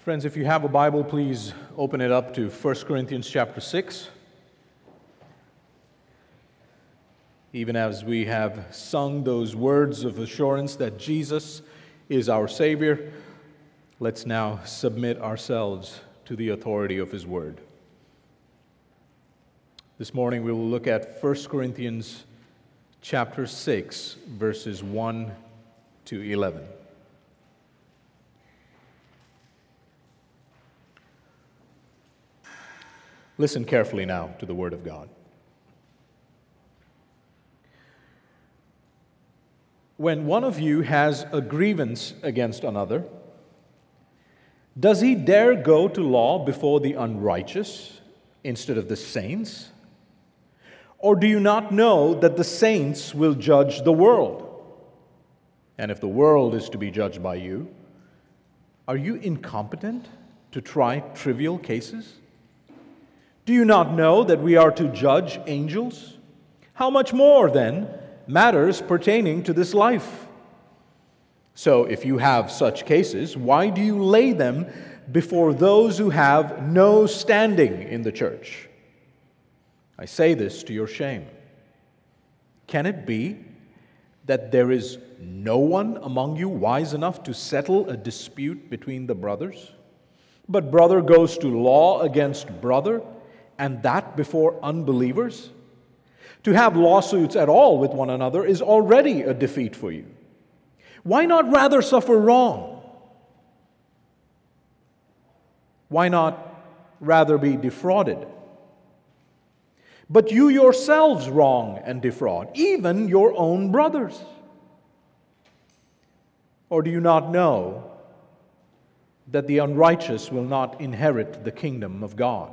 Friends, if you have a Bible, please open it up to 1 Corinthians chapter 6. Even as we have sung those words of assurance that Jesus is our Savior, let's now submit ourselves to the authority of His Word. This morning we will look at 1 Corinthians chapter 6, verses 1 to 11. Listen carefully now to the Word of God. When one of you has a grievance against another, does he dare go to law before the unrighteous instead of the saints? Or do you not know that the saints will judge the world? And if the world is to be judged by you, are you incompetent to try trivial cases? Do you not know that we are to judge angels? How much more, then, matters pertaining to this life? So, if you have such cases, why do you lay them before those who have no standing in the church? I say this to your shame. Can it be that there is no one among you wise enough to settle a dispute between the brothers? But brother goes to law against brother and that before unbelievers? To have lawsuits at all with one another is already a defeat for you. Why not rather suffer wrong? Why not rather be defrauded? But you yourselves wrong and defraud, even your own brothers. Or do you not know that the unrighteous will not inherit the kingdom of God?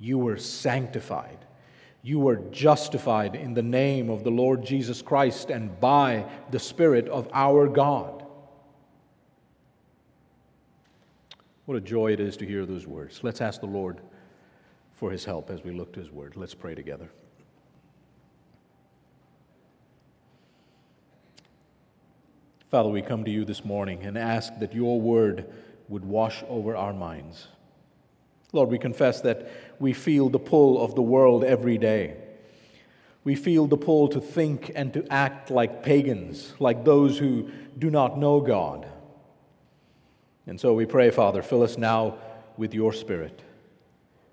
you were sanctified. You were justified in the name of the Lord Jesus Christ and by the Spirit of our God. What a joy it is to hear those words. Let's ask the Lord for his help as we look to his word. Let's pray together. Father, we come to you this morning and ask that your word would wash over our minds. Lord, we confess that we feel the pull of the world every day. We feel the pull to think and to act like pagans, like those who do not know God. And so we pray, Father, fill us now with your Spirit.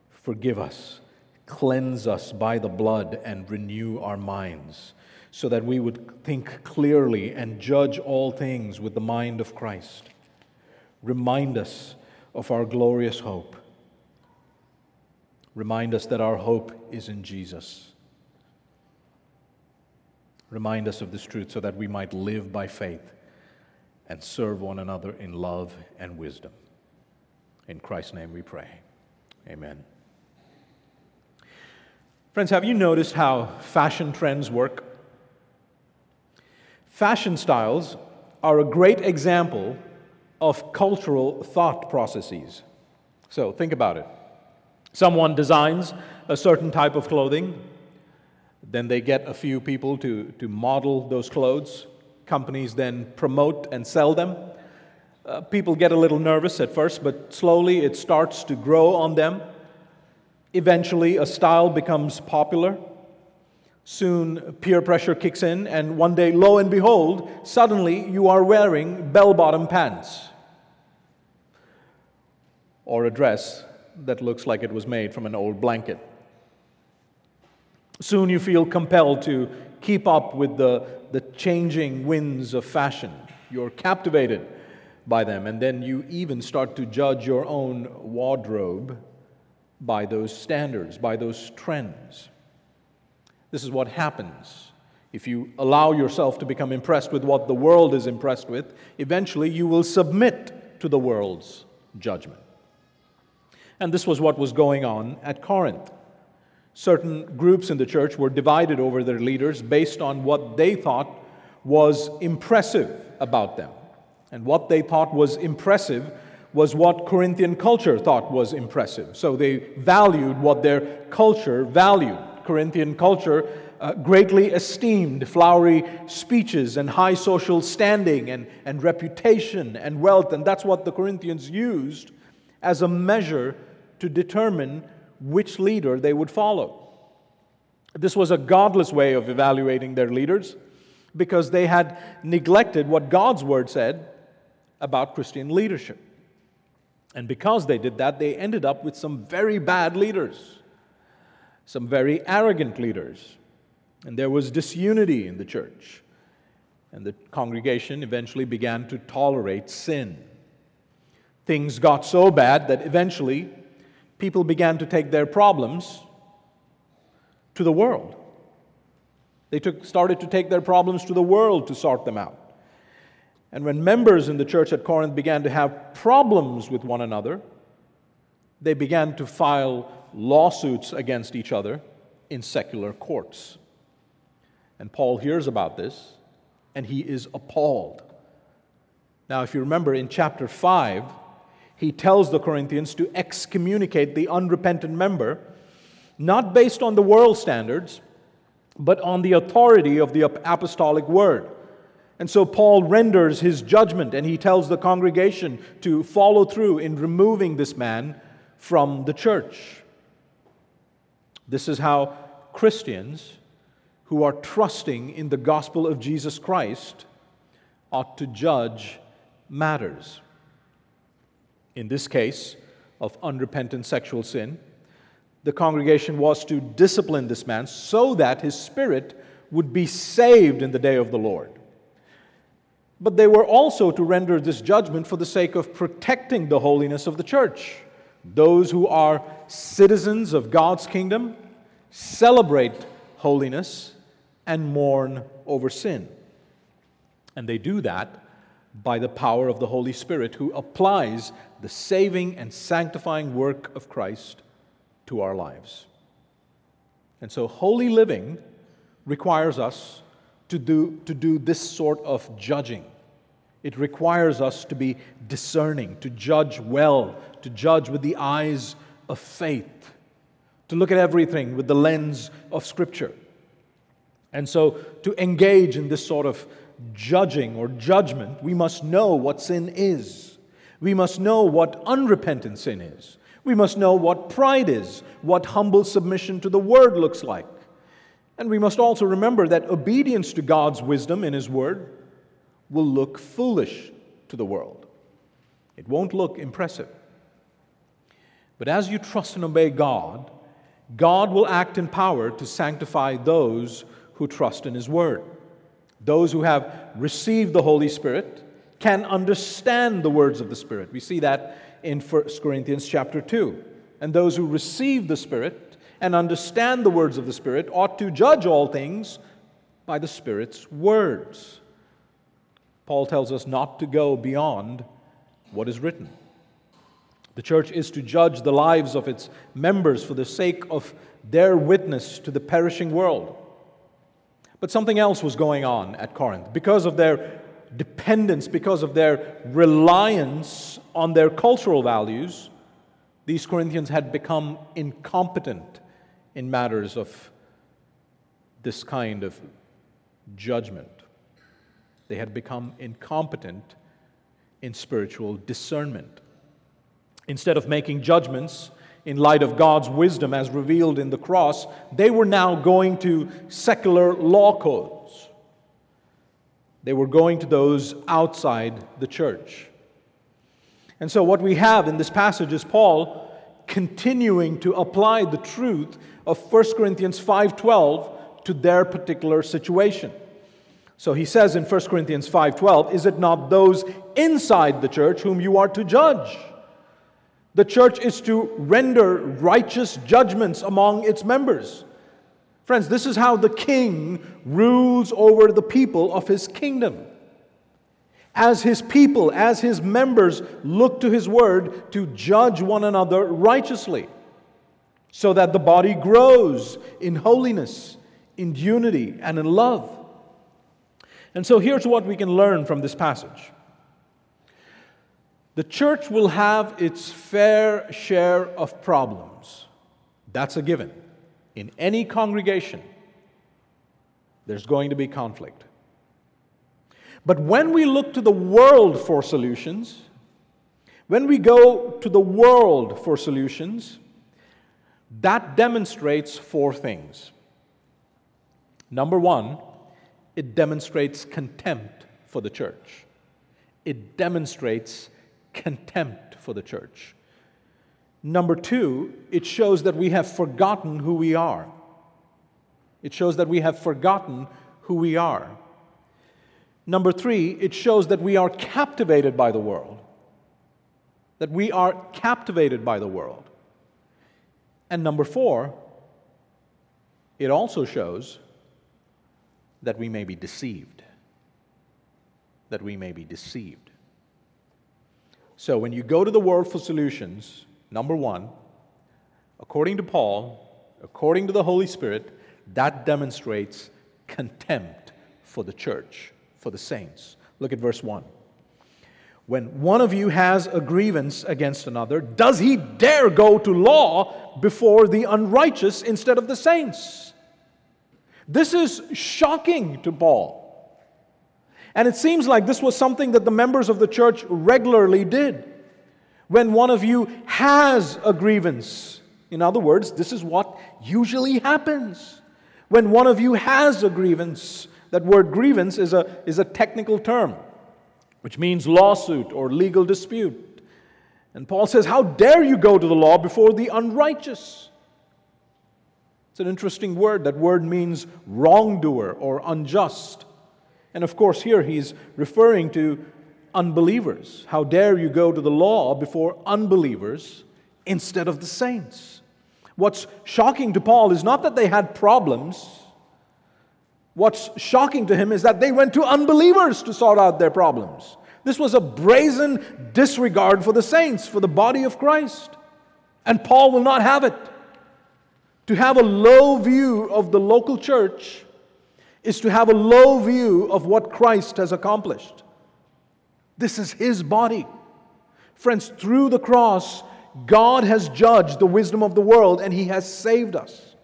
Forgive us, cleanse us by the blood, and renew our minds so that we would think clearly and judge all things with the mind of Christ. Remind us of our glorious hope Remind us that our hope is in Jesus. Remind us of this truth so that we might live by faith and serve one another in love and wisdom. In Christ's name we pray. Amen. Friends, have you noticed how fashion trends work? Fashion styles are a great example of cultural thought processes. So think about it. Someone designs a certain type of clothing, then they get a few people to, to model those clothes. Companies then promote and sell them. Uh, people get a little nervous at first, but slowly it starts to grow on them. Eventually, a style becomes popular. Soon, peer pressure kicks in, and one day, lo and behold, suddenly you are wearing bell bottom pants or a dress that looks like it was made from an old blanket. Soon you feel compelled to keep up with the, the changing winds of fashion. You're captivated by them, and then you even start to judge your own wardrobe by those standards, by those trends. This is what happens. If you allow yourself to become impressed with what the world is impressed with, eventually you will submit to the world's judgment. And this was what was going on at Corinth. Certain groups in the church were divided over their leaders based on what they thought was impressive about them. And what they thought was impressive was what Corinthian culture thought was impressive. So they valued what their culture valued. Corinthian culture uh, greatly esteemed flowery speeches and high social standing and, and reputation and wealth, and that's what the Corinthians used as a measure to determine which leader they would follow. This was a godless way of evaluating their leaders because they had neglected what God's word said about Christian leadership. And because they did that, they ended up with some very bad leaders, some very arrogant leaders. And there was disunity in the church. And the congregation eventually began to tolerate sin. Things got so bad that eventually people began to take their problems to the world. They took, started to take their problems to the world to sort them out. And when members in the church at Corinth began to have problems with one another, they began to file lawsuits against each other in secular courts. And Paul hears about this, and he is appalled. Now, if you remember in chapter 5, he tells the Corinthians to excommunicate the unrepentant member, not based on the world standards, but on the authority of the apostolic word. And so Paul renders his judgment and he tells the congregation to follow through in removing this man from the church. This is how Christians who are trusting in the gospel of Jesus Christ ought to judge matters in this case of unrepentant sexual sin, the congregation was to discipline this man so that his spirit would be saved in the day of the Lord. But they were also to render this judgment for the sake of protecting the holiness of the church. Those who are citizens of God's kingdom celebrate holiness and mourn over sin. And they do that by the power of the Holy Spirit, who applies the saving and sanctifying work of Christ to our lives. And so, holy living requires us to do, to do this sort of judging. It requires us to be discerning, to judge well, to judge with the eyes of faith, to look at everything with the lens of Scripture. And so, to engage in this sort of judging or judgment, we must know what sin is. We must know what unrepentant sin is. We must know what pride is, what humble submission to the word looks like. And we must also remember that obedience to God's wisdom in His word will look foolish to the world. It won't look impressive. But as you trust and obey God, God will act in power to sanctify those who trust in His word. Those who have received the Holy Spirit can understand the words of the Spirit. We see that in 1 Corinthians chapter 2. And those who receive the Spirit and understand the words of the Spirit ought to judge all things by the Spirit's words. Paul tells us not to go beyond what is written. The church is to judge the lives of its members for the sake of their witness to the perishing world. But something else was going on at Corinth. Because of their dependence, because of their reliance on their cultural values, these Corinthians had become incompetent in matters of this kind of judgment. They had become incompetent in spiritual discernment. Instead of making judgments in light of God's wisdom as revealed in the cross, they were now going to secular law codes. They were going to those outside the church. And so, what we have in this passage is Paul continuing to apply the truth of 1 Corinthians 5:12 to their particular situation. So he says in 1 Corinthians 5:12, "Is it not those inside the church whom you are to judge?" The church is to render righteous judgments among its members. Friends, this is how the king rules over the people of his kingdom. as his people, as his members, look to his word to judge one another righteously, so that the body grows in holiness, in unity, and in love. And so here's what we can learn from this passage the church will have its fair share of problems. That's a given. In any congregation, there's going to be conflict. But when we look to the world for solutions, when we go to the world for solutions, that demonstrates four things. Number one, it demonstrates contempt for the church. It demonstrates contempt for the church. Number two, it shows that we have forgotten who we are. It shows that we have forgotten who we are. Number three, it shows that we are captivated by the world. That we are captivated by the world. And number four, it also shows that we may be deceived. That we may be deceived. So when you go to the world for solutions, number one, according to Paul, according to the Holy Spirit, that demonstrates contempt for the church for the saints. Look at verse 1. When one of you has a grievance against another, does he dare go to law before the unrighteous instead of the saints? This is shocking to Paul. And it seems like this was something that the members of the church regularly did. When one of you has a grievance, in other words, this is what usually happens. When one of you has a grievance, that word grievance is a, is a technical term, which means lawsuit or legal dispute. And Paul says, How dare you go to the law before the unrighteous? It's an interesting word. That word means wrongdoer or unjust. And of course, here he's referring to unbelievers. How dare you go to the law before unbelievers instead of the saints? What's shocking to Paul is not that they had problems What's shocking to him is that they went to unbelievers to sort out their problems. This was a brazen disregard for the saints, for the body of Christ. And Paul will not have it. To have a low view of the local church is to have a low view of what Christ has accomplished. This is his body. Friends, through the cross, God has judged the wisdom of the world and he has saved us.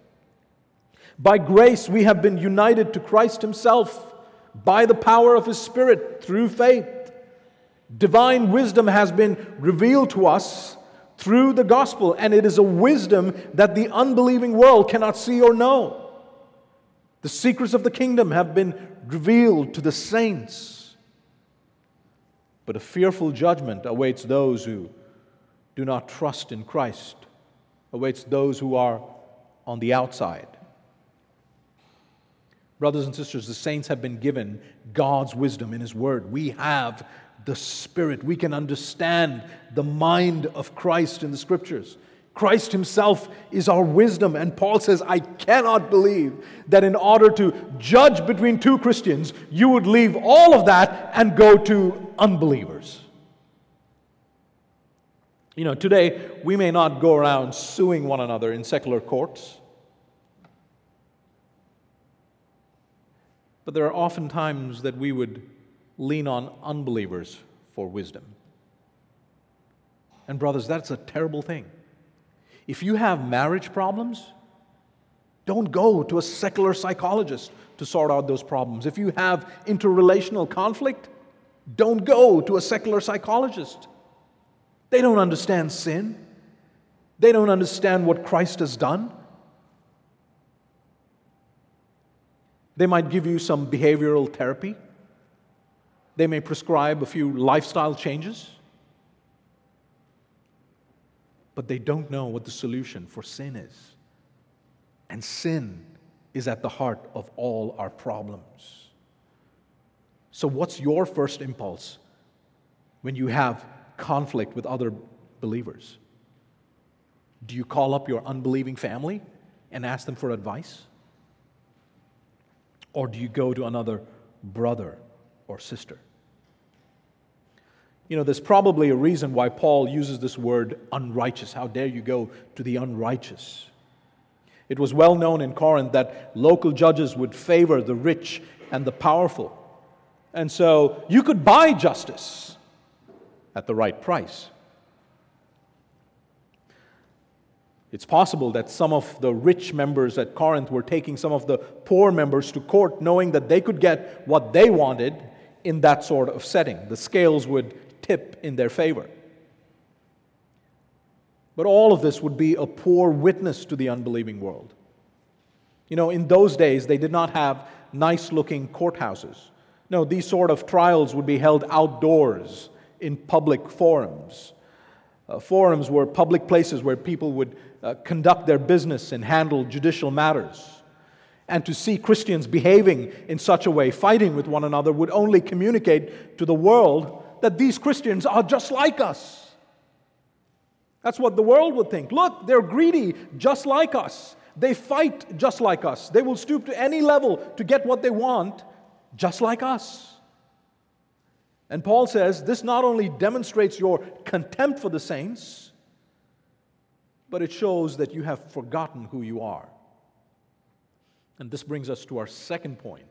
By grace, we have been united to Christ Himself by the power of His Spirit through faith. Divine wisdom has been revealed to us through the gospel, and it is a wisdom that the unbelieving world cannot see or know. The secrets of the kingdom have been revealed to the saints. But a fearful judgment awaits those who do not trust in Christ, awaits those who are on the outside. Brothers and sisters, the saints have been given God's wisdom in His Word. We have the Spirit. We can understand the mind of Christ in the Scriptures. Christ Himself is our wisdom. And Paul says, I cannot believe that in order to judge between two Christians, you would leave all of that and go to unbelievers. You know, today we may not go around suing one another in secular courts. But there are often times that we would lean on unbelievers for wisdom. And, brothers, that's a terrible thing. If you have marriage problems, don't go to a secular psychologist to sort out those problems. If you have interrelational conflict, don't go to a secular psychologist. They don't understand sin, they don't understand what Christ has done. They might give you some behavioral therapy. They may prescribe a few lifestyle changes. But they don't know what the solution for sin is. And sin is at the heart of all our problems. So, what's your first impulse when you have conflict with other believers? Do you call up your unbelieving family and ask them for advice? Or do you go to another brother or sister? You know, there's probably a reason why Paul uses this word unrighteous. How dare you go to the unrighteous? It was well known in Corinth that local judges would favor the rich and the powerful. And so you could buy justice at the right price. It's possible that some of the rich members at Corinth were taking some of the poor members to court, knowing that they could get what they wanted in that sort of setting. The scales would tip in their favor. But all of this would be a poor witness to the unbelieving world. You know, in those days, they did not have nice looking courthouses. No, these sort of trials would be held outdoors in public forums. Uh, forums were public places where people would uh, conduct their business and handle judicial matters. And to see Christians behaving in such a way, fighting with one another, would only communicate to the world that these Christians are just like us. That's what the world would think. Look, they're greedy just like us. They fight just like us. They will stoop to any level to get what they want just like us. And Paul says this not only demonstrates your contempt for the saints, but it shows that you have forgotten who you are. And this brings us to our second point.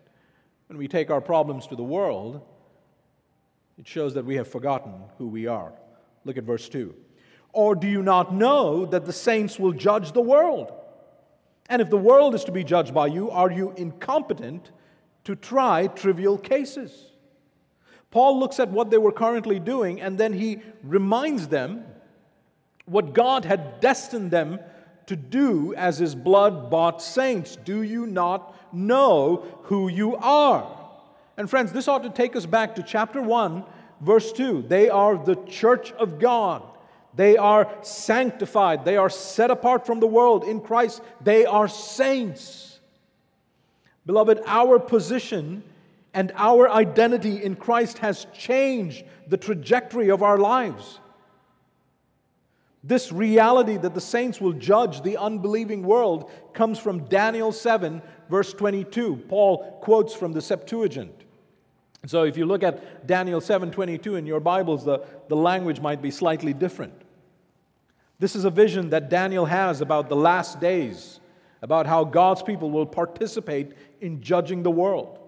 When we take our problems to the world, it shows that we have forgotten who we are. Look at verse 2. Or do you not know that the saints will judge the world? And if the world is to be judged by you, are you incompetent to try trivial cases? Paul looks at what they were currently doing and then he reminds them what God had destined them to do as his blood bought saints. Do you not know who you are? And friends, this ought to take us back to chapter 1, verse 2. They are the church of God. They are sanctified. They are set apart from the world in Christ. They are saints. Beloved, our position and our identity in Christ has changed the trajectory of our lives. This reality that the saints will judge the unbelieving world comes from Daniel 7, verse 22. Paul quotes from the Septuagint. So if you look at Daniel 7 22 in your Bibles, the, the language might be slightly different. This is a vision that Daniel has about the last days, about how God's people will participate in judging the world.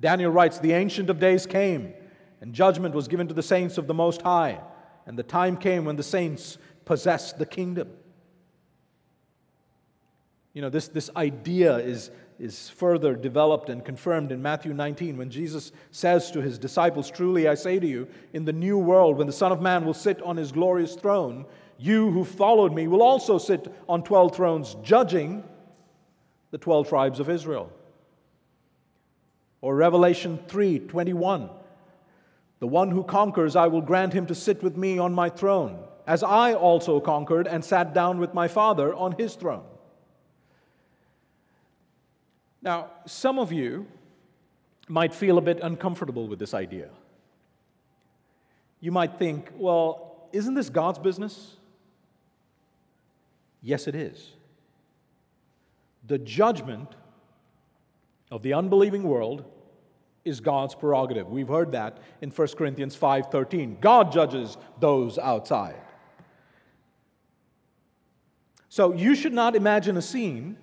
Daniel writes The Ancient of Days came, and judgment was given to the saints of the Most High and the time came when the saints possessed the kingdom. You know, this, this idea is, is further developed and confirmed in Matthew 19 when Jesus says to his disciples, Truly I say to you, in the new world, when the Son of Man will sit on his glorious throne, you who followed me will also sit on 12 thrones, judging the 12 tribes of Israel. Or Revelation 3 21. The one who conquers, I will grant him to sit with me on my throne, as I also conquered and sat down with my Father on his throne. Now, some of you might feel a bit uncomfortable with this idea. You might think, well, isn't this God's business? Yes, it is. The judgment of the unbelieving world is God's prerogative. We've heard that in 1 Corinthians 5:13. God judges those outside. So you should not imagine a scene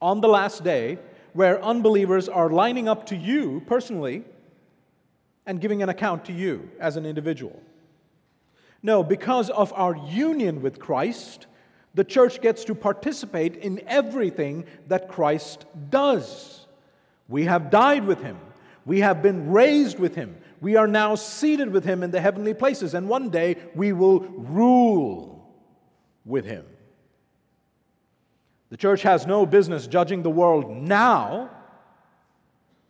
on the last day where unbelievers are lining up to you personally and giving an account to you as an individual. No, because of our union with Christ, the church gets to participate in everything that Christ does. We have died with him. We have been raised with him. We are now seated with him in the heavenly places, and one day we will rule with him. The church has no business judging the world now.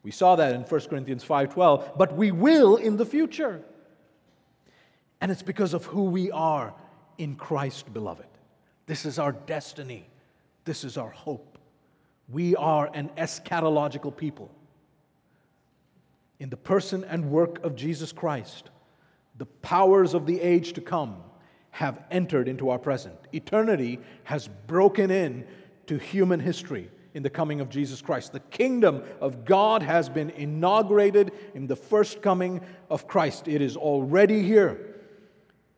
We saw that in 1 Corinthians 5:12, but we will in the future. And it's because of who we are in Christ, beloved. This is our destiny. This is our hope. We are an eschatological people. In the person and work of Jesus Christ, the powers of the age to come have entered into our present. Eternity has broken in to human history in the coming of Jesus Christ. The kingdom of God has been inaugurated in the first coming of Christ. It is already here.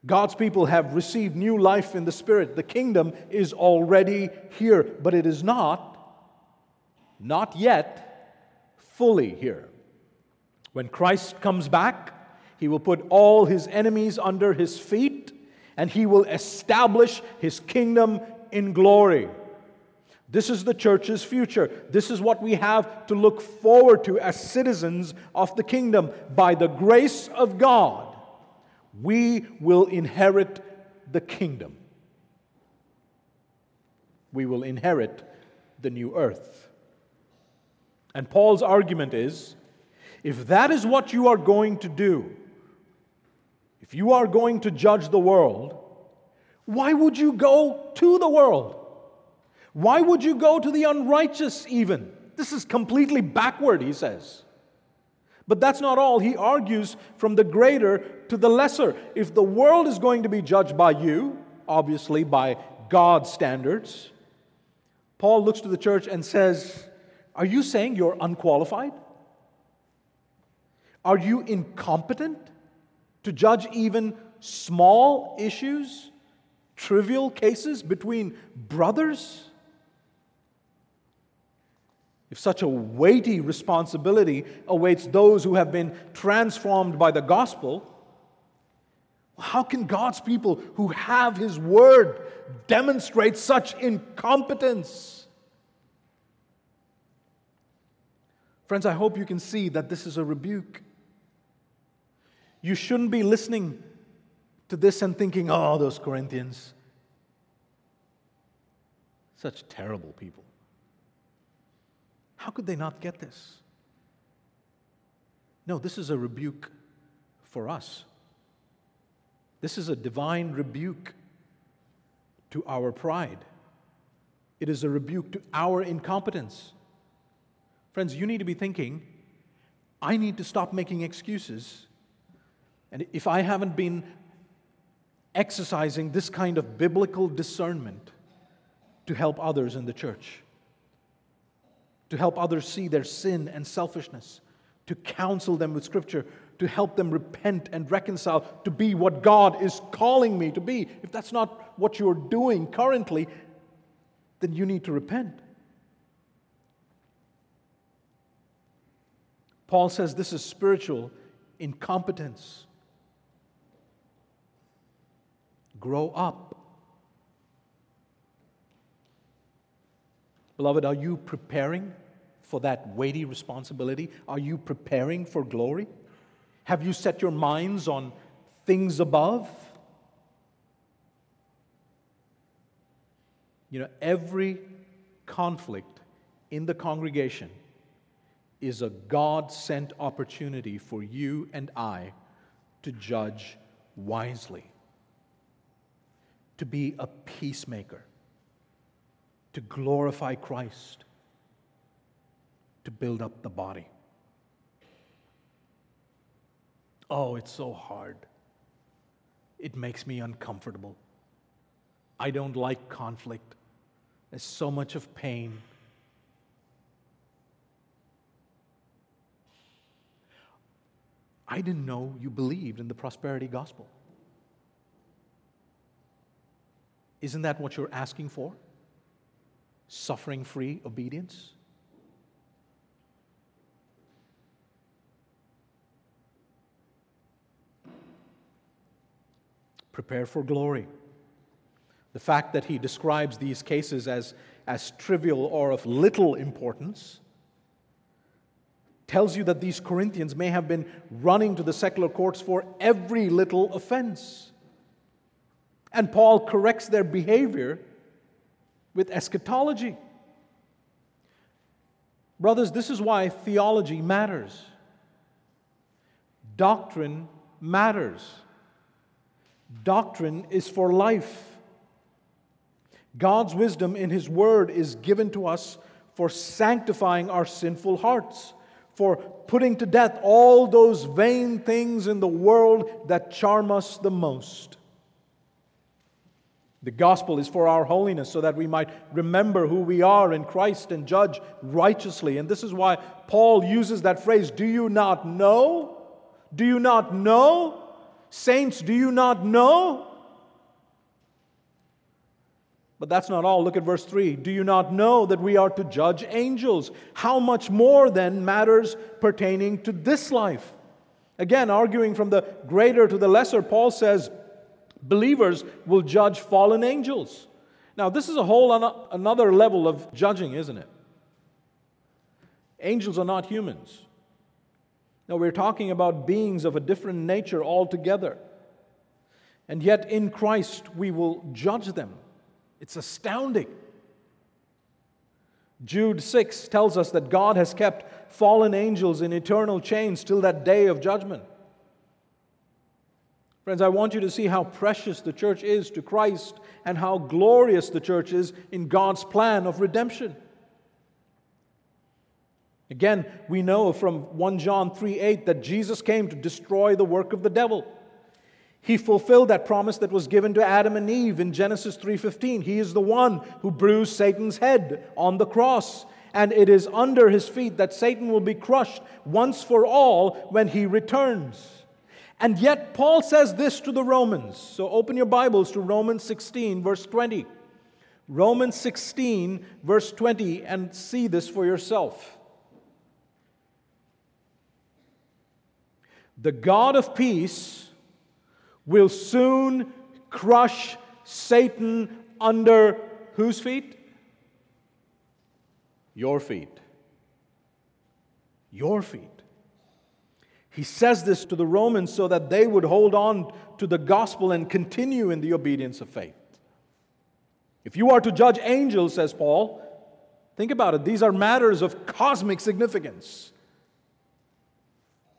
God's people have received new life in the Spirit. The kingdom is already here, but it is not, not yet, fully here. When Christ comes back, he will put all his enemies under his feet and he will establish his kingdom in glory. This is the church's future. This is what we have to look forward to as citizens of the kingdom. By the grace of God, we will inherit the kingdom. We will inherit the new earth. And Paul's argument is if that is what you are going to do, if you are going to judge the world, why would you go to the world? Why would you go to the unrighteous even? This is completely backward, he says. But that's not all. He argues from the greater to the lesser. If the world is going to be judged by you, obviously by God's standards, Paul looks to the church and says, Are you saying you're unqualified? Are you incompetent to judge even small issues, trivial cases between brothers? If such a weighty responsibility awaits those who have been transformed by the gospel, how can God's people who have His word demonstrate such incompetence? Friends, I hope you can see that this is a rebuke. You shouldn't be listening to this and thinking, oh, those Corinthians, such terrible people. How could they not get this? No, this is a rebuke for us. This is a divine rebuke to our pride. It is a rebuke to our incompetence. Friends, you need to be thinking, I need to stop making excuses. And if I haven't been exercising this kind of biblical discernment to help others in the church, to help others see their sin and selfishness, to counsel them with Scripture, to help them repent and reconcile, to be what God is calling me to be. If that's not what you're doing currently, then you need to repent. Paul says this is spiritual incompetence. Grow up. Beloved, are you preparing for that weighty responsibility? Are you preparing for glory? Have you set your minds on things above? You know, every conflict in the congregation is a God sent opportunity for you and I to judge wisely, to be a peacemaker to glorify Christ, to build up the body. Oh, it's so hard. It makes me uncomfortable. I don't like conflict. There's so much of pain. I didn't know you believed in the prosperity gospel. Isn't that what you're asking for? Suffering free obedience? Prepare for glory. The fact that he describes these cases as, as trivial or of little importance tells you that these Corinthians may have been running to the secular courts for every little offense. And Paul corrects their behavior with eschatology. Brothers, this is why theology matters. Doctrine matters. Doctrine is for life. God's wisdom in His Word is given to us for sanctifying our sinful hearts, for putting to death all those vain things in the world that charm us the most. The gospel is for our holiness so that we might remember who we are in Christ and judge righteously. And this is why Paul uses that phrase Do you not know? Do you not know? Saints, do you not know? But that's not all. Look at verse 3. Do you not know that we are to judge angels? How much more then matters pertaining to this life? Again, arguing from the greater to the lesser, Paul says believers will judge fallen angels. Now, this is a whole another level of judging, isn't it? Angels are not humans. No, we're talking about beings of a different nature altogether. And yet, in Christ, we will judge them. It's astounding. Jude 6 tells us that God has kept fallen angels in eternal chains till that day of judgment. Friends, I want you to see how precious the church is to Christ and how glorious the church is in God's plan of redemption. Again, we know from 1 John 3 8 that Jesus came to destroy the work of the devil. He fulfilled that promise that was given to Adam and Eve in Genesis 3:15. He is the one who bruised Satan's head on the cross, and it is under his feet that Satan will be crushed once for all when he returns. And yet, Paul says this to the Romans. So open your Bibles to Romans 16, verse 20. Romans 16, verse 20, and see this for yourself. The God of peace will soon crush Satan under whose feet? Your feet. Your feet. He says this to the Romans so that they would hold on to the gospel and continue in the obedience of faith. If you are to judge angels, says Paul, think about it. These are matters of cosmic significance.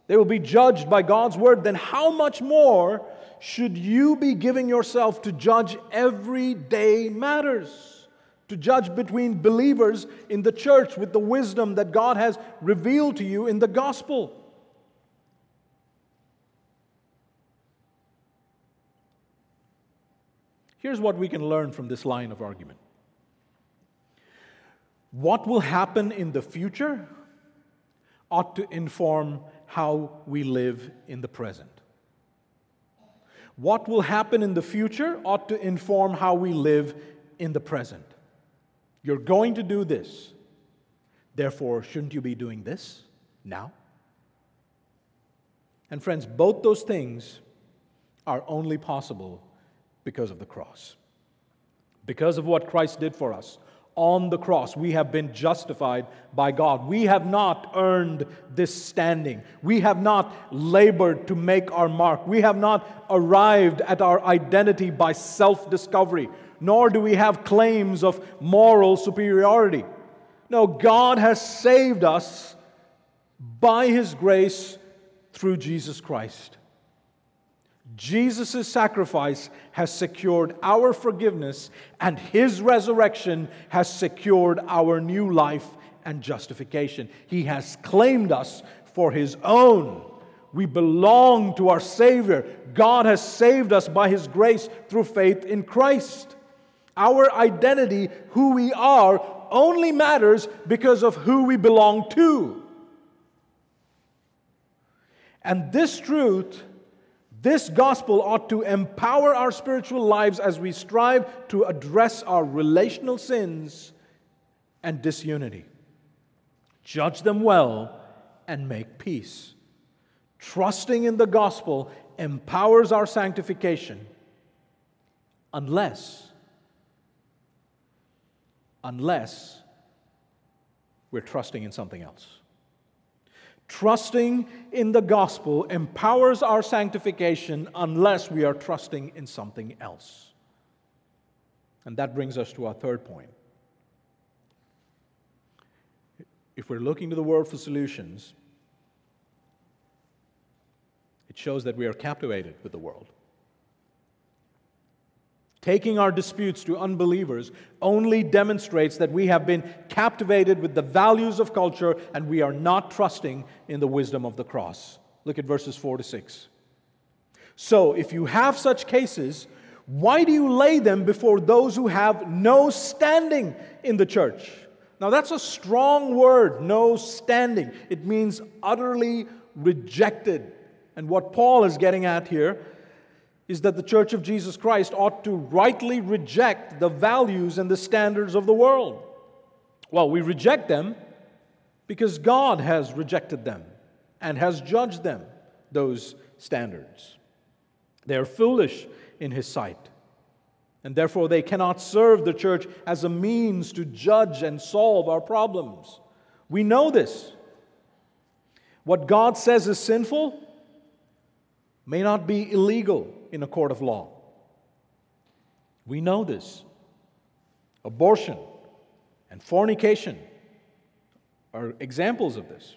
They will be judged by God's word. Then, how much more should you be giving yourself to judge everyday matters? To judge between believers in the church with the wisdom that God has revealed to you in the gospel. Here's what we can learn from this line of argument what will happen in the future ought to inform how we live in the present. What will happen in the future ought to inform how we live in the present. You're going to do this. Therefore, shouldn't you be doing this now? And, friends, both those things are only possible because of the cross. Because of what Christ did for us on the cross, we have been justified by God. We have not earned this standing. We have not labored to make our mark. We have not arrived at our identity by self discovery, nor do we have claims of moral superiority. No, God has saved us by His grace through Jesus Christ. Jesus' sacrifice has secured our forgiveness, and his resurrection has secured our new life and justification. He has claimed us for his own. We belong to our Savior. God has saved us by his grace through faith in Christ. Our identity, who we are, only matters because of who we belong to. And this truth this gospel ought to empower our spiritual lives as we strive to address our relational sins and disunity. Judge them well and make peace. Trusting in the gospel empowers our sanctification unless unless we're trusting in something else. Trusting in the gospel empowers our sanctification unless we are trusting in something else. And that brings us to our third point. If we're looking to the world for solutions, it shows that we are captivated with the world. Taking our disputes to unbelievers only demonstrates that we have been captivated with the values of culture and we are not trusting in the wisdom of the cross. Look at verses 4 to 6. So, if you have such cases, Why do you lay them before those who have no standing in the church? Now, that's a strong word, no standing. It means utterly rejected. And what Paul is getting at here is that the church of Jesus Christ ought to rightly reject the values and the standards of the world. Well, we reject them because God has rejected them and has judged them, those standards. They are foolish in His sight. And therefore, they cannot serve the church as a means to judge and solve our problems. We know this. What God says is sinful may not be illegal in a court of law. We know this. Abortion and fornication are examples of this.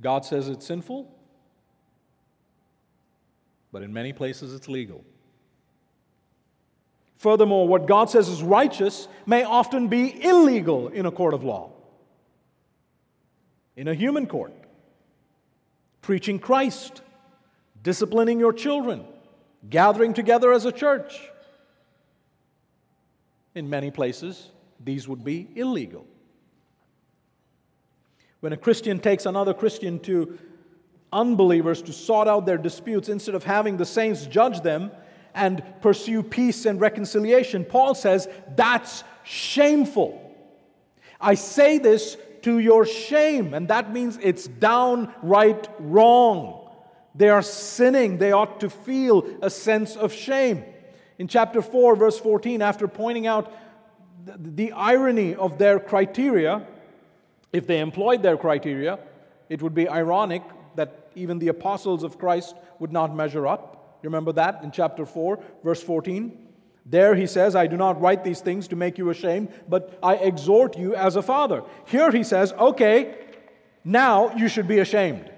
God says it's sinful, but in many places it's legal. Furthermore, what God says is righteous may often be illegal in a court of law, in a human court. Preaching Christ, disciplining your children, gathering together as a church. In many places, these would be illegal. When a Christian takes another Christian to unbelievers to sort out their disputes instead of having the saints judge them, and pursue peace and reconciliation. Paul says that's shameful. I say this to your shame, and that means it's downright wrong. They are sinning, they ought to feel a sense of shame. In chapter 4, verse 14, after pointing out the, irony of their criteria, if they employed their criteria, it would be ironic that even the apostles of Christ would not measure up. Remember that in chapter 4, verse 14? There he says, I do not write these things to make you ashamed, but I exhort you as a father. Here he says, okay, now you should be ashamed.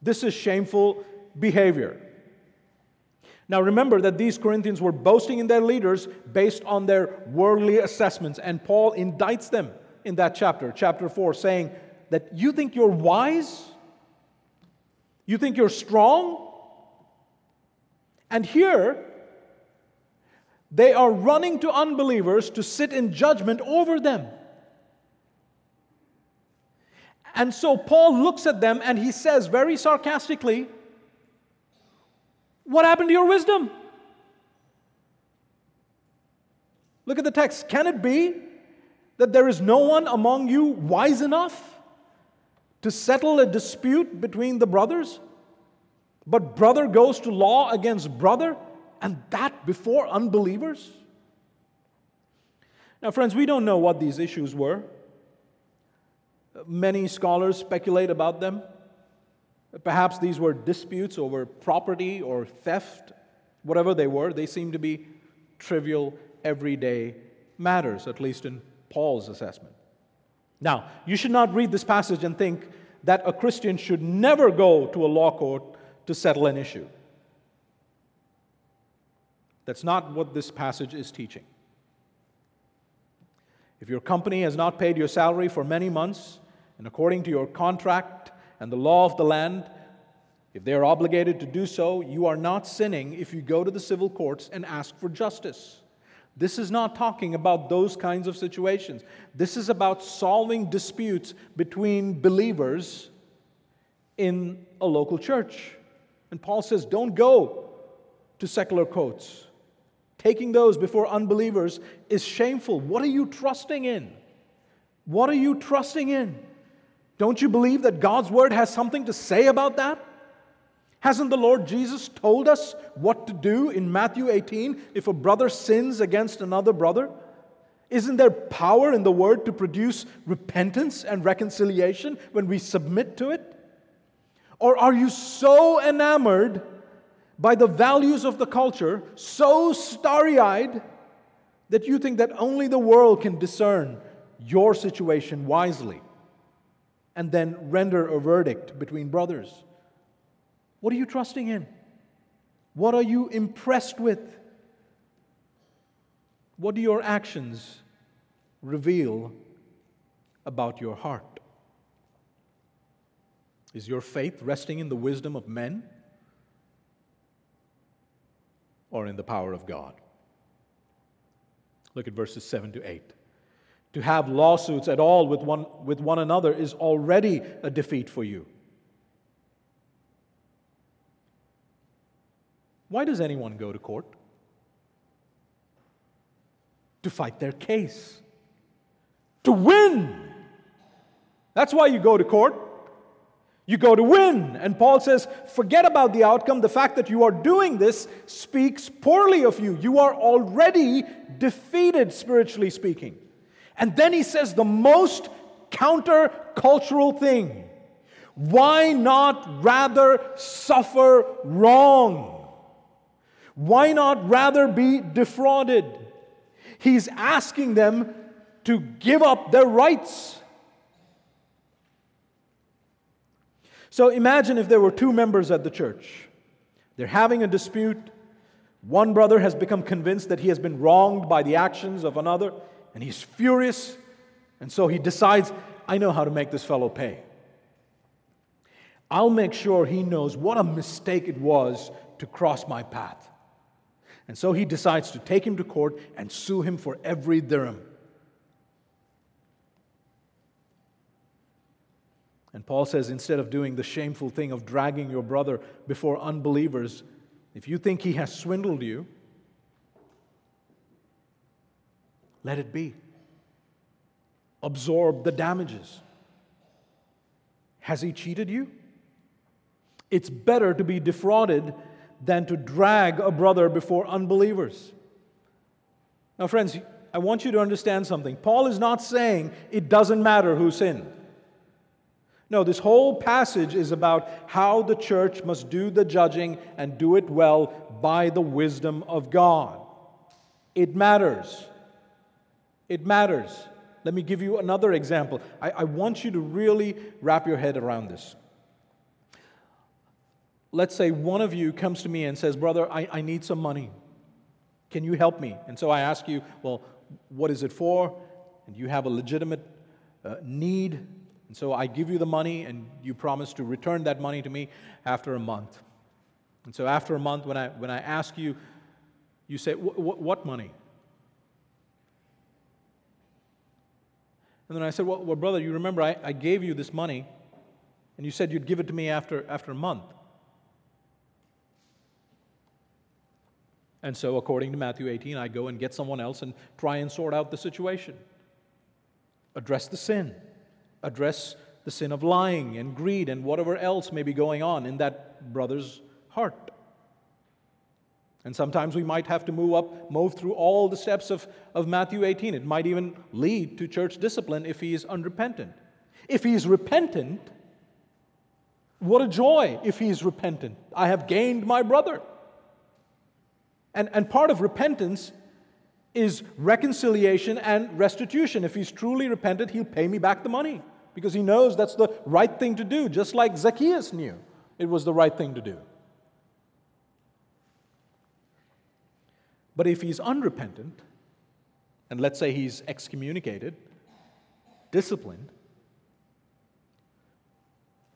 This is shameful behavior. Now remember that these Corinthians were boasting in their leaders based on their worldly assessments, and Paul indicts them in that chapter, chapter 4, saying that you think you're wise? You think you're strong? And here, they are running to unbelievers to sit in judgment over them. And so Paul looks at them and he says very sarcastically, What happened to your wisdom? Look at the text. Can it be that there is no one among you wise enough to settle a dispute between the brothers, but brother goes to law against brother, and that before unbelievers? Now, friends, we don't know what these issues were. Many scholars speculate about them. Perhaps these were disputes over property or theft, whatever they were, they seem to be trivial, everyday matters, at least in Paul's assessment. Now, you should not read this passage and think that a Christian should never go to a law court to settle an issue. That's not what this passage is teaching. If your company has not paid your salary for many months, and according to your contract and the law of the land, if they are obligated to do so, you are not sinning if you go to the civil courts and ask for justice. This is not talking about those kinds of situations. This is about solving disputes between believers in a local church. And Paul says, don't go to secular courts. Taking those before unbelievers is shameful. What are you trusting in? What are you trusting in? Don't you believe that God's word has something to say about that? Hasn't the Lord Jesus told us what to do in Matthew 18 if a brother sins against another brother? Isn't there power in the word to produce repentance and reconciliation when we submit to it? Or are you so enamored by the values of the culture, so starry eyed, that you think that only the world can discern your situation wisely and then render a verdict between brothers? What are you trusting in? What are you impressed with? What do your actions reveal about your heart? Is your faith resting in the wisdom of men or in the power of God. Look at verses 7 to 8. To have lawsuits at all with one, with one another is already a defeat for you. Why does anyone go to court? To fight their case, to win. That's why you go to court. You go to win. And Paul says, forget about the outcome. The fact that you are doing this speaks poorly of you. You are already defeated, spiritually speaking. And then he says the most countercultural thing why not rather suffer wrong? Why not rather be defrauded? He's asking them to give up their rights. So imagine if there were two members at the church. They're having a dispute. One brother has become convinced that he has been wronged by the actions of another, and he's furious. And so he decides, I know how to make this fellow pay. I'll make sure he knows what a mistake it was to cross my path. And so he decides to take him to court and sue him for every dirham. And Paul says instead of doing the shameful thing of dragging your brother before unbelievers, if you think he has swindled you, let it be. Absorb the damages. Has he cheated you? It's better to be defrauded than to drag a brother before unbelievers. Now, friends, I want you to understand something. Paul is not saying it doesn't matter who sinned. No, this whole passage is about how the church must do the judging and do it well by the wisdom of God. It matters. It matters. Let me give you another example. I, I want you to really wrap your head around this. Let's say one of you comes to me and says, Brother, I, I need some money. Can you help me? And so I ask you, Well, what is it for? And you have a legitimate uh, need and so I give you the money, and you promise to return that money to me after a month. And so after a month, when I, when I ask you, you say, What money? And then I said, Well, well brother, you remember I, I gave you this money, and you said you'd give it to me after, after a month. And so, according to Matthew 18, I go and get someone else and try and sort out the situation, address the sin address the sin of lying and greed and whatever else may be going on in that brother's heart. And sometimes we might have to move up, move through all the steps of, of Matthew 18. It might even lead to church discipline if he is unrepentant. If he is repentant, what a joy if he is repentant. I have gained my brother. And, and part of repentance is reconciliation and restitution. If he's truly repentant, he'll pay me back the money because he knows that's the right thing to do, just like Zacchaeus knew it was the right thing to do. But if he's unrepentant, and let's say he's excommunicated, disciplined,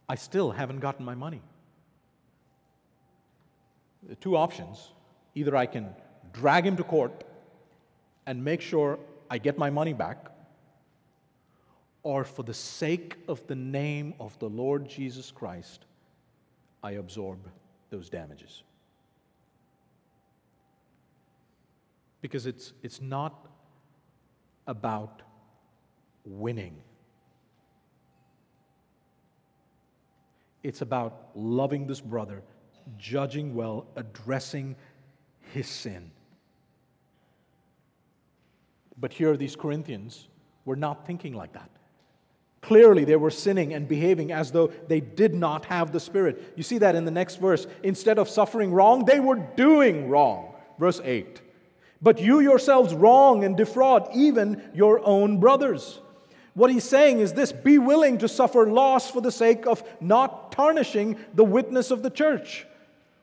I still haven't gotten my money. Are two options. Either I can drag him to court and make sure I get my money back, or for the sake of the name of the Lord Jesus Christ, I absorb those damages. Because it's, it's not about winning. It's about loving this brother, judging well, addressing his sin. But here, these Corinthians were not thinking like that. Clearly, they were sinning and behaving as though they did not have the Spirit. You see that in the next verse. Instead of suffering wrong, they were doing wrong. Verse 8. But you yourselves wrong and defraud even your own brothers. What he's saying is this be willing to suffer loss for the sake of not tarnishing the witness of the church.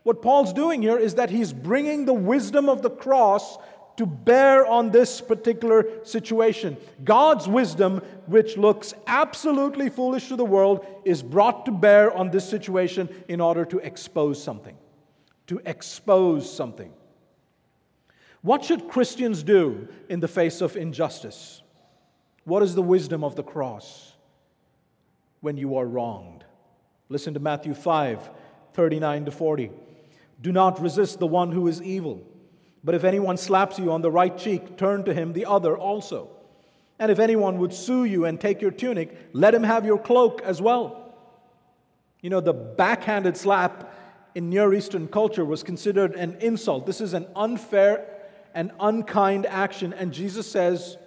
What Paul's doing here is that he's bringing the wisdom of the cross to bear on this particular situation. God's wisdom, which looks absolutely foolish to the world, is brought to bear on this situation in order to expose something. To expose something. What should Christians do in the face of injustice? What is the wisdom of the cross when you are wronged? Listen to Matthew 5 39 to 40. Do not resist the one who is evil, but if anyone slaps you on the right cheek, turn to him the other also. And if anyone would sue you and take your tunic, let him have your cloak as well. You know, the backhanded slap in Near Eastern culture was considered an insult. This is an unfair and unkind action, and Jesus says,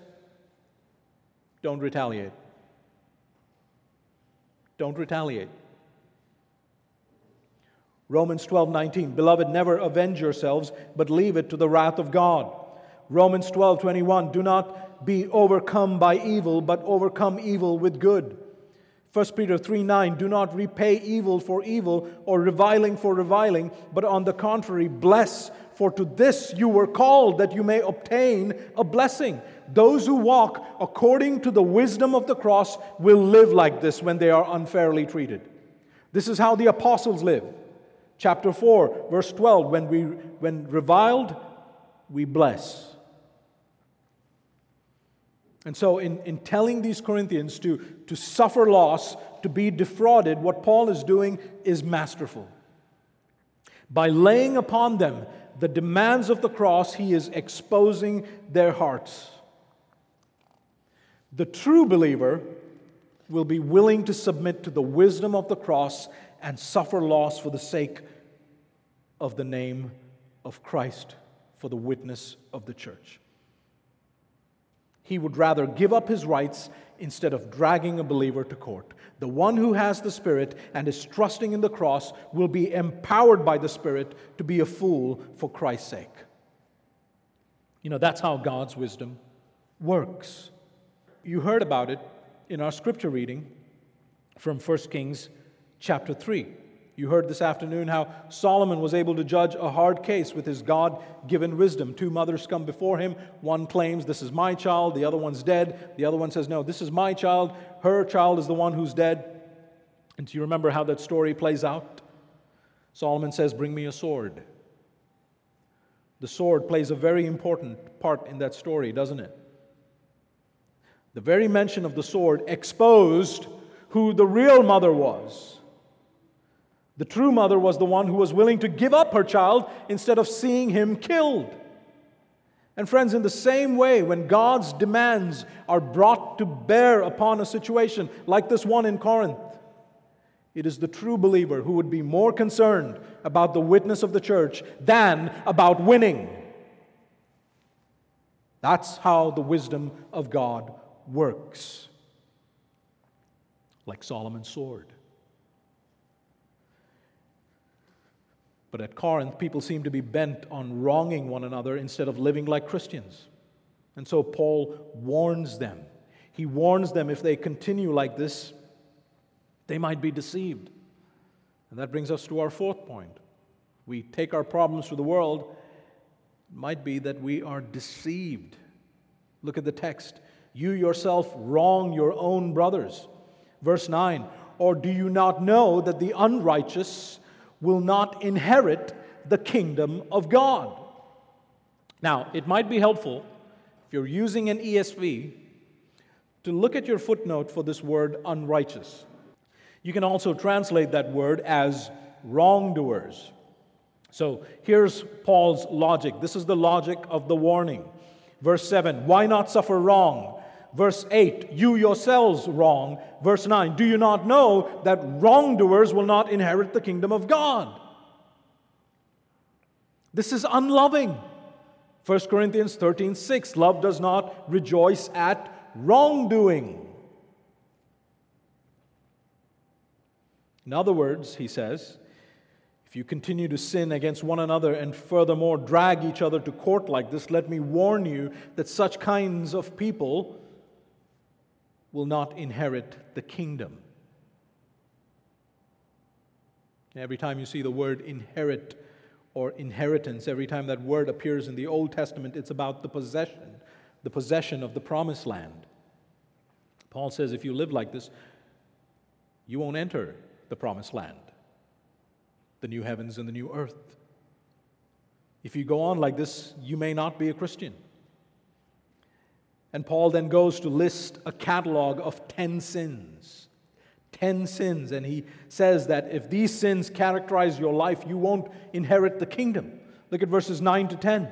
don't retaliate. Don't retaliate. Romans 12, 19. Beloved, never avenge yourselves, but leave it to the wrath of God. Romans 12, 21. Do not be overcome by evil, but overcome evil with good. 1 Peter 3 9, do not repay evil for evil or reviling for reviling, but on the contrary, bless, for to this you were called, that you may obtain a blessing. Those who walk according to the wisdom of the cross will live like this when they are unfairly treated. This is how the apostles live. Chapter 4, verse 12 when, we, when reviled, we bless. And so, in, in telling these Corinthians to, to suffer loss, to be defrauded, what Paul is doing is masterful. By laying upon them the demands of the cross, he is exposing their hearts. The true believer will be willing to submit to the wisdom of the cross and suffer loss for the sake of the name of Christ, for the witness of the church. He would rather give up his rights instead of dragging a believer to court. The one who has the Spirit and is trusting in the cross will be empowered by the Spirit to be a fool for Christ's sake. You know, that's how God's wisdom works. You heard about it in our scripture reading from 1 Kings chapter 3. You heard this afternoon how Solomon was able to judge a hard case with his God given wisdom. Two mothers come before him. One claims, This is my child. The other one's dead. The other one says, No, this is my child. Her child is the one who's dead. And do you remember how that story plays out? Solomon says, Bring me a sword. The sword plays a very important part in that story, doesn't it? The very mention of the sword exposed who the real mother was. The true mother was the one who was willing to give up her child instead of seeing him killed. And, friends, in the same way, when God's demands are brought to bear upon a situation like this one in Corinth, it is the true believer who would be more concerned about the witness of the church than about winning. That's how the wisdom of God works. Like Solomon's sword. But at Corinth, people seem to be bent on wronging one another instead of living like Christians. And so Paul warns them. He warns them if they continue like this, they might be deceived. And that brings us to our fourth point. We take our problems to the world, it might be that we are deceived. Look at the text. You yourself wrong your own brothers. Verse 9. Or do you not know that the unrighteous will not inherit the kingdom of God. Now, it might be helpful if you're using an ESV to look at your footnote for this word unrighteous. You can also translate that word as wrongdoers. So here's Paul's logic. This is the logic of the warning. Verse 7 Why not suffer wrong? Verse 8, you yourselves wrong. Verse 9, do you not know that wrongdoers will not inherit the kingdom of God? This is unloving. 1 Corinthians 13, 6, love does not rejoice at wrongdoing. In other words, he says, if you continue to sin against one another and furthermore drag each other to court like this, let me warn you that such kinds of people will not inherit the kingdom. Every time you see the word inherit or inheritance, every time that word appears in the Old Testament, it's about the possession, the possession of the promised land. Paul says if you live like this, you won't enter the promised land, the new heavens and the new earth. If you go on like this, you may not be a Christian. And Paul then goes to list a catalog of 10 sins. 10 sins. And he says that if these sins characterize your life, you won't inherit the kingdom. Look at verses 9 to 10.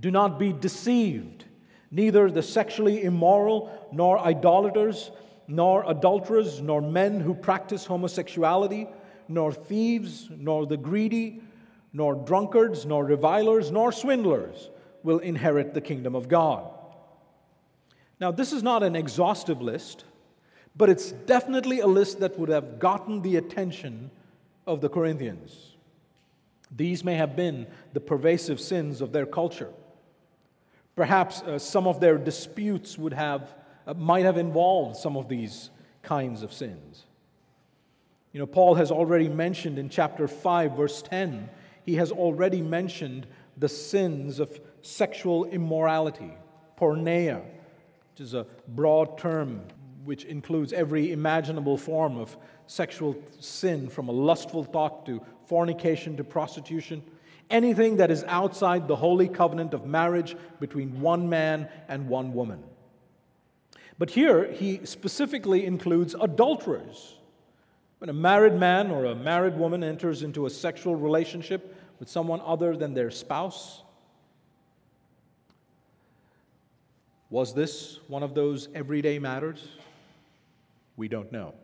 Do not be deceived. Neither the sexually immoral, nor idolaters, nor adulterers, nor men who practice homosexuality, nor thieves, nor the greedy, nor drunkards, nor revilers, nor swindlers will inherit the kingdom of God. Now, this is not an exhaustive list, but it's definitely a list that would have gotten the attention of the Corinthians. These may have been the pervasive sins of their culture. Perhaps uh, some of their disputes would have, uh, might have involved some of these kinds of sins. You know, Paul has already mentioned in chapter 5, verse 10, he has already mentioned the sins of sexual immorality, porneia, which is a broad term which includes every imaginable form of sexual sin, from a lustful thought to fornication to prostitution. Anything that is outside the holy covenant of marriage between one man and one woman. But here he specifically includes adulterers. When a married man or a married woman enters into a sexual relationship with someone other than their spouse, was this one of those everyday matters? We don't know.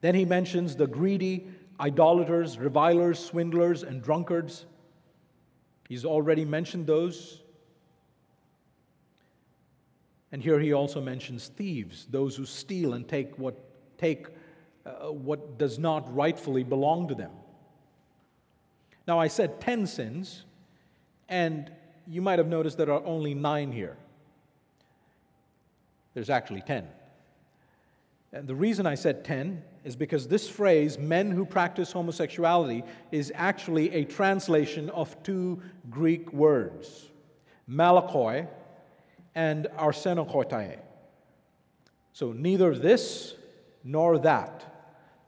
Then he mentions the greedy, idolaters, revilers, swindlers, and drunkards. He's already mentioned those. And here he also mentions thieves, those who steal and take what, take, uh, what does not rightfully belong to them. Now, I said 10 sins, and you might have noticed there are only nine here. There's actually 10. And the reason I said 10 is because this phrase, men who practice homosexuality, is actually a translation of two Greek words, malakoi and arsenokoitai. So neither this nor that.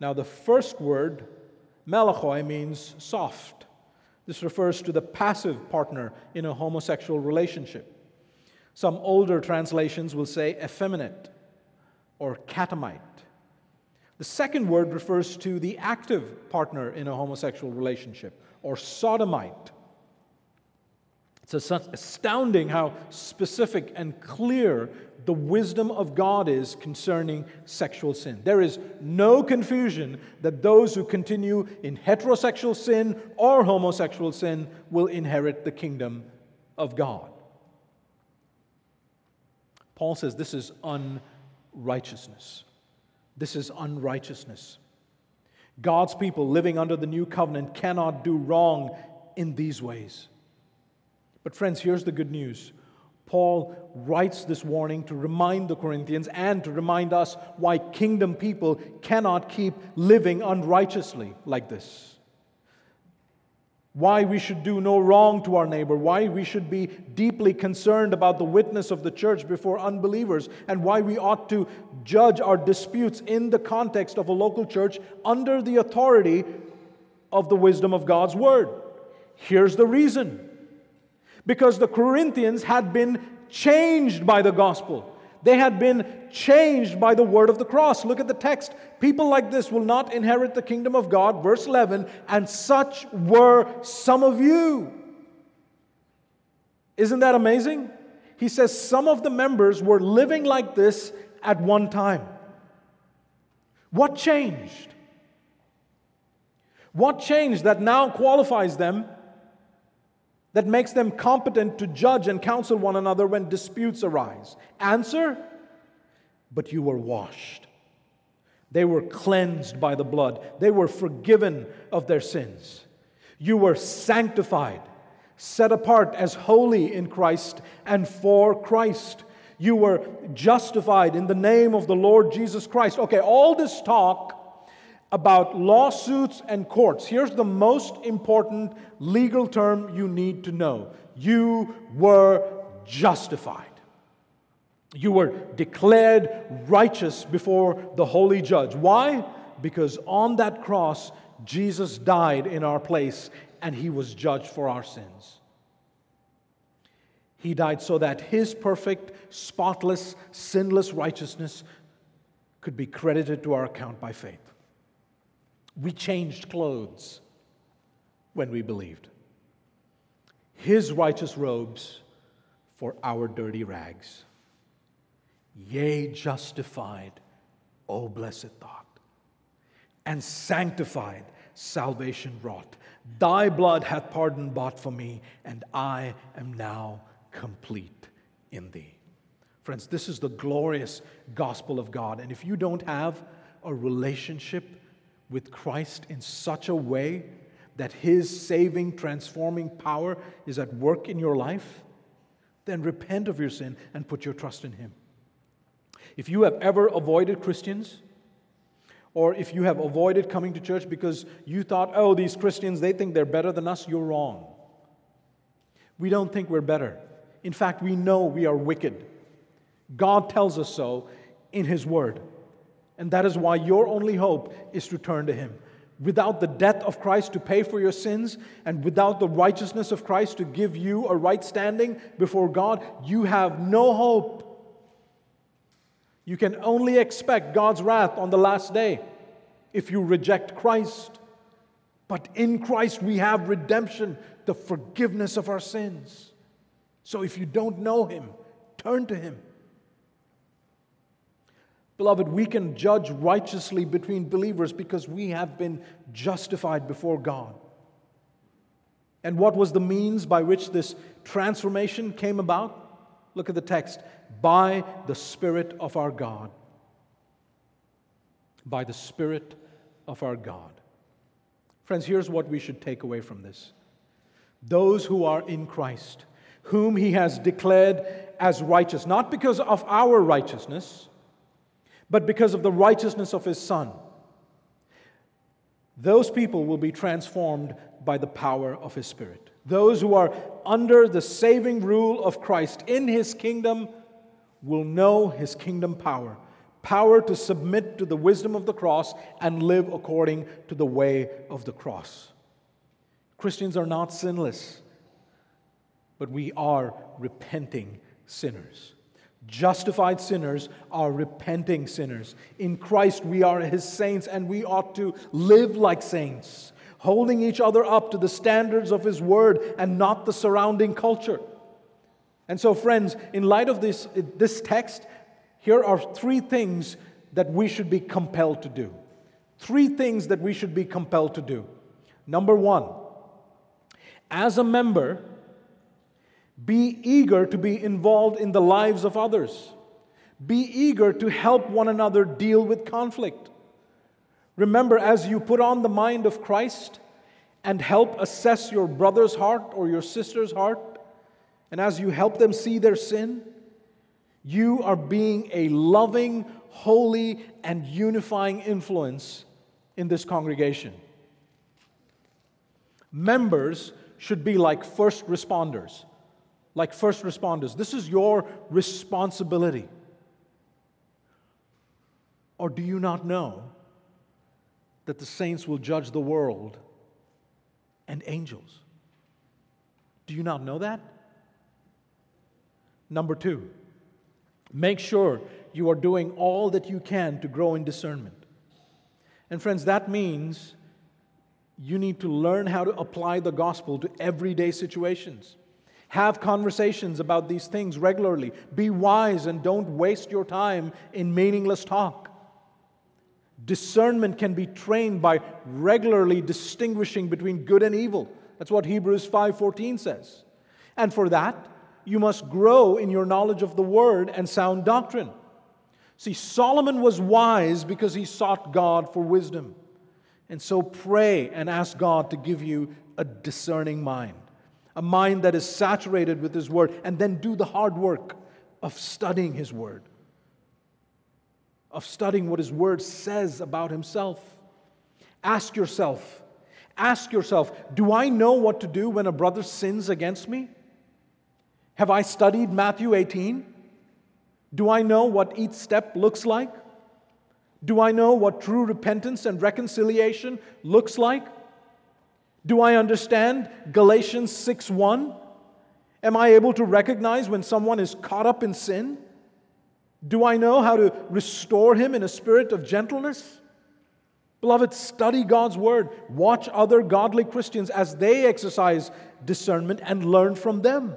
Now, the first word, malakoi, means soft. This refers to the passive partner in a homosexual relationship. Some older translations will say effeminate or catamite. The second word refers to the active partner in a homosexual relationship, or sodomite. It's astounding how specific and clear the wisdom of God is concerning sexual sin. There is no confusion that those who continue in heterosexual sin or homosexual sin will inherit the kingdom of God. Paul says this is unrighteousness. This is unrighteousness. God's people living under the new covenant cannot do wrong in these ways. But, friends, here's the good news. Paul writes this warning to remind the Corinthians and to remind us why kingdom people cannot keep living unrighteously like this why we should do no wrong to our neighbor, why we should be deeply concerned about the witness of the church before unbelievers, and why we ought to judge our disputes in the context of a local church under the authority of the wisdom of God's word. Here's the reason because the Corinthians had been changed by the gospel. They had been changed by the word of the cross. Look at the text. People like this will not inherit the kingdom of God. Verse 11, and such were some of you. Isn't that amazing? He says some of the members were living like this at one time. What changed? What changed that now qualifies them, that makes them competent to judge and counsel one another when disputes arise? Answer but you were washed. They were cleansed by the blood. They were forgiven of their sins. You were sanctified, set apart as holy in Christ and for Christ. You were justified in the name of the Lord Jesus Christ. Okay, all this talk about lawsuits and courts. Here's the most important legal term you need to know you were justified. You were declared righteous before the holy judge. Why? Because on that cross, Jesus died in our place and he was judged for our sins. He died so that his perfect, spotless, sinless righteousness could be credited to our account by faith. We changed clothes when we believed. His righteous robes for our dirty rags. Yea, justified, O blessed thought, and sanctified, salvation wrought. Thy blood hath pardon bought for me, and I am now complete in thee. Friends, this is the glorious gospel of God. And if you don't have a relationship with Christ in such a way that his saving, transforming power is at work in your life, then repent of your sin and put your trust in him. If you have ever avoided Christians, or if you have avoided coming to church because you thought, oh, these Christians, they think they're better than us, you're wrong. We don't think we're better. In fact, we know we are wicked. God tells us so in His Word. And that is why your only hope is to turn to Him. Without the death of Christ to pay for your sins, and without the righteousness of Christ to give you a right standing before God, you have no hope. You can only expect God's wrath on the last day if you reject Christ. But in Christ we have redemption, the forgiveness of our sins. So if you don't know Him, turn to Him. Beloved, we can judge righteously between believers because we have been justified before God. And what was the means by which this transformation came about? Look at the text by the Spirit of our God. By the Spirit of our God. Friends, here's what we should take away from this those who are in Christ, whom He has declared as righteous, not because of our righteousness but because of the righteousness of his Son. Those people will be transformed by the power of his Spirit. Those who are under the saving rule of Christ in his kingdom will know his kingdom power power to submit to the wisdom of the cross and live according to the way of the cross. Christians are not sinless, but we are repenting sinners. Justified sinners are repenting sinners. In Christ, we are his saints, and we ought to live like saints, holding each other up to the standards of his word and not the surrounding culture. And so, friends, in light of this, this text, here are three things that we should be compelled to do. Three things that we should be compelled to do. Number one, as a member, be eager to be involved in the lives of others. Be eager to help one another deal with conflict. Remember, as you put on the mind of Christ and help assess your brother's heart or your sister's heart, and as you help them see their sin, you are being a loving, holy, and unifying influence in this congregation. Members should be like first responders like first responders. This is your responsibility. Or do you not know that the saints will judge the world and angels? Do you not know that? Number two, make sure you are doing all that you can to grow in discernment. And, friends, that means you need to learn how to apply the gospel to everyday situations. Have conversations about these things regularly. Be wise and don't waste your time in meaningless talk. Discernment can be trained by regularly distinguishing between good and evil. That's what Hebrews 5:14 says. And for that, you must grow in your knowledge of the word and sound doctrine. See, Solomon was wise because he sought God for wisdom. And so pray and ask God to give you a discerning mind a mind that is saturated with His Word, and then do the hard work of studying His Word, of studying what His Word says about Himself. Ask yourself, ask yourself, do I know what to do when a brother sins against me? Have I studied Matthew 18? Do I know what each step looks like? Do I know what true repentance and reconciliation looks like? Do I understand Galatians 6 1? Am I able to recognize when someone is caught up in sin? Do I know how to restore him in a spirit of gentleness? Beloved, study God's word. Watch other godly Christians as they exercise discernment and learn from them.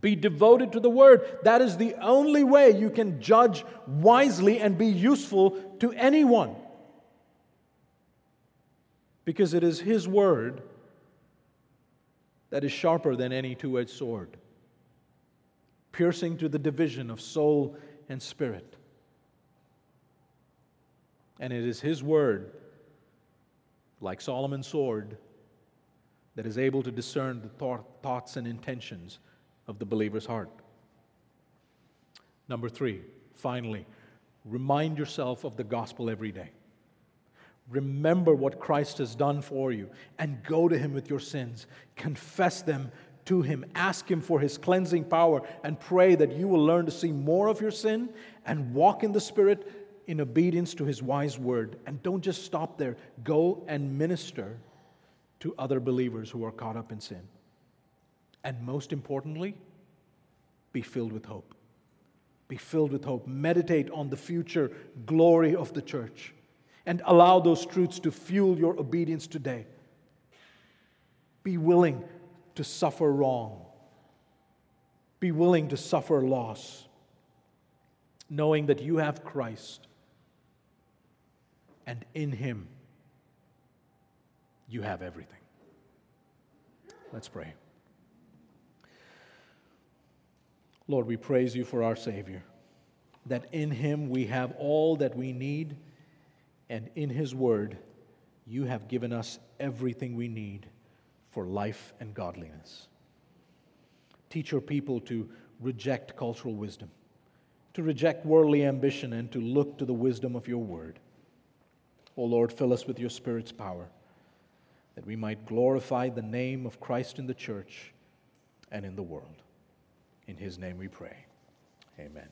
Be devoted to the word. That is the only way you can judge wisely and be useful to anyone. Because it is His word that is sharper than any two edged sword, piercing to the division of soul and spirit. And it is His word, like Solomon's sword, that is able to discern the thoughts and intentions of the believer's heart. Number three, finally, remind yourself of the gospel every day. Remember what Christ has done for you and go to Him with your sins. Confess them to Him. Ask Him for His cleansing power and pray that you will learn to see more of your sin and walk in the Spirit in obedience to His wise word. And don't just stop there, go and minister to other believers who are caught up in sin. And most importantly, be filled with hope. Be filled with hope. Meditate on the future glory of the church and allow those truths to fuel your obedience today. Be willing to suffer wrong. Be willing to suffer loss, knowing that you have Christ and in Him you have everything. Let's pray. Lord, we praise you for our Savior, that in him we have all that we need, and in his word you have given us everything we need for life and godliness. Teach your people to reject cultural wisdom, to reject worldly ambition, and to look to the wisdom of your word. O Lord, fill us with your Spirit's power, that we might glorify the name of Christ in the church and in the world. In his name we pray. Amen.